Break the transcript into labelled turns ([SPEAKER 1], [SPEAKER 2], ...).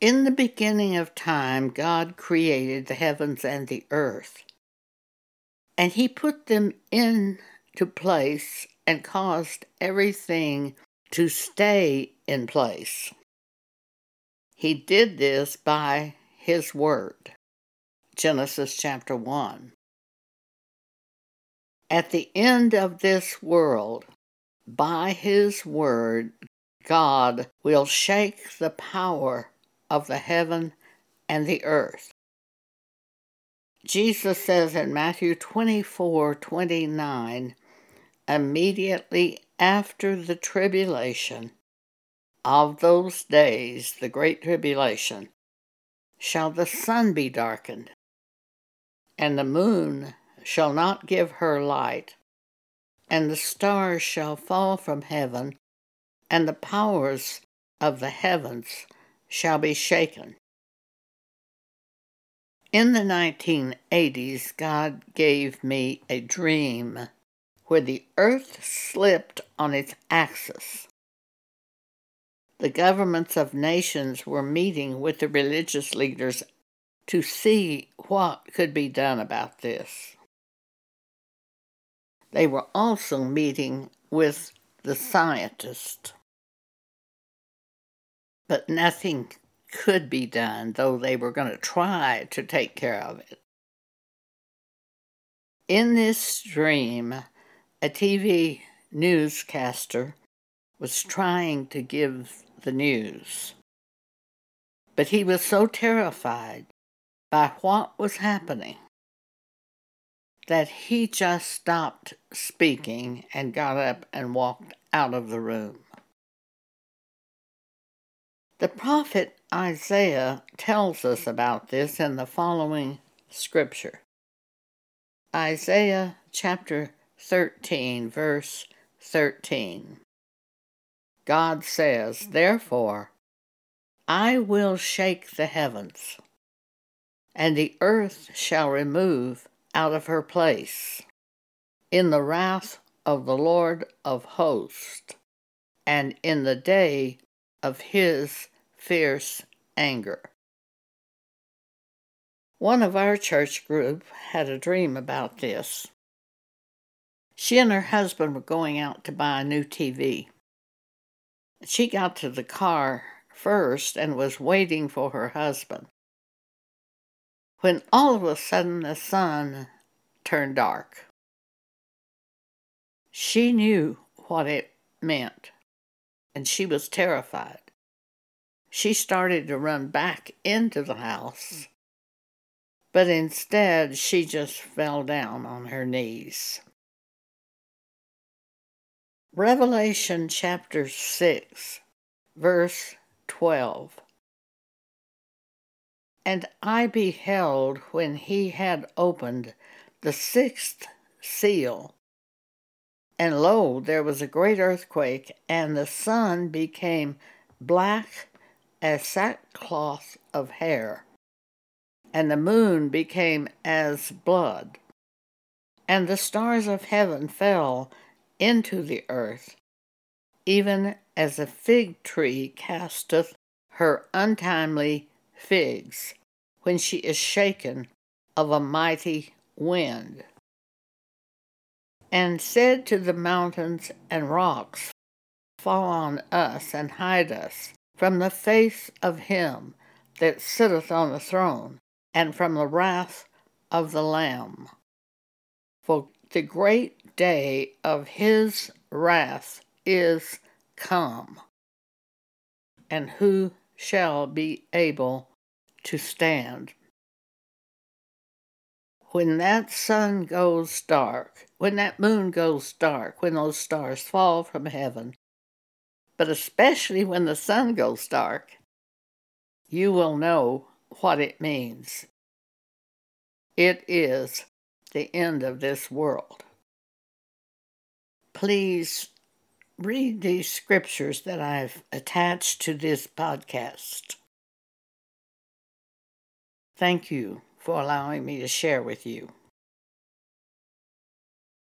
[SPEAKER 1] In the beginning of time, God created the heavens and the earth, and He put them into place and caused everything to stay in place. He did this by His Word. Genesis chapter 1. At the end of this world, by His Word, God will shake the power of the heaven and the earth. Jesus says in Matthew 24 29, immediately after the tribulation of those days, the great tribulation, shall the sun be darkened, and the moon shall not give her light, and the stars shall fall from heaven, and the powers of the heavens shall be shaken. In the 1980s, God gave me a dream where the earth slipped on its axis. The governments of nations were meeting with the religious leaders to see what could be done about this. They were also meeting with the scientists. But nothing could be done, though they were going to try to take care of it. In this dream, a TV newscaster was trying to give the news. But he was so terrified by what was happening that he just stopped speaking and got up and walked out of the room. The prophet Isaiah tells us about this in the following scripture Isaiah chapter 13, verse 13. God says, Therefore, I will shake the heavens, and the earth shall remove out of her place in the wrath of the Lord of hosts, and in the day of his fierce anger. One of our church group had a dream about this. She and her husband were going out to buy a new TV. She got to the car first and was waiting for her husband. When all of a sudden the sun turned dark. She knew what it meant and she was terrified. She started to run back into the house, but instead she just fell down on her knees. Revelation chapter 6, verse 12. And I beheld when he had opened the sixth seal and lo, there was a great earthquake, and the sun became black as sackcloth of hair, and the moon became as blood, and the stars of heaven fell into the earth, even as a fig tree casteth her untimely figs when she is shaken of a mighty wind. And said to the mountains and rocks, Fall on us and hide us from the face of him that sitteth on the throne, and from the wrath of the Lamb. For the great day of his wrath is come, and who shall be able to stand? when that sun goes dark, when that moon goes dark, when those stars fall from heaven, but especially when the sun goes dark, you will know what it means. It is the end of this world. Please read these scriptures that I've attached to this podcast. Thank you for allowing me to share with you.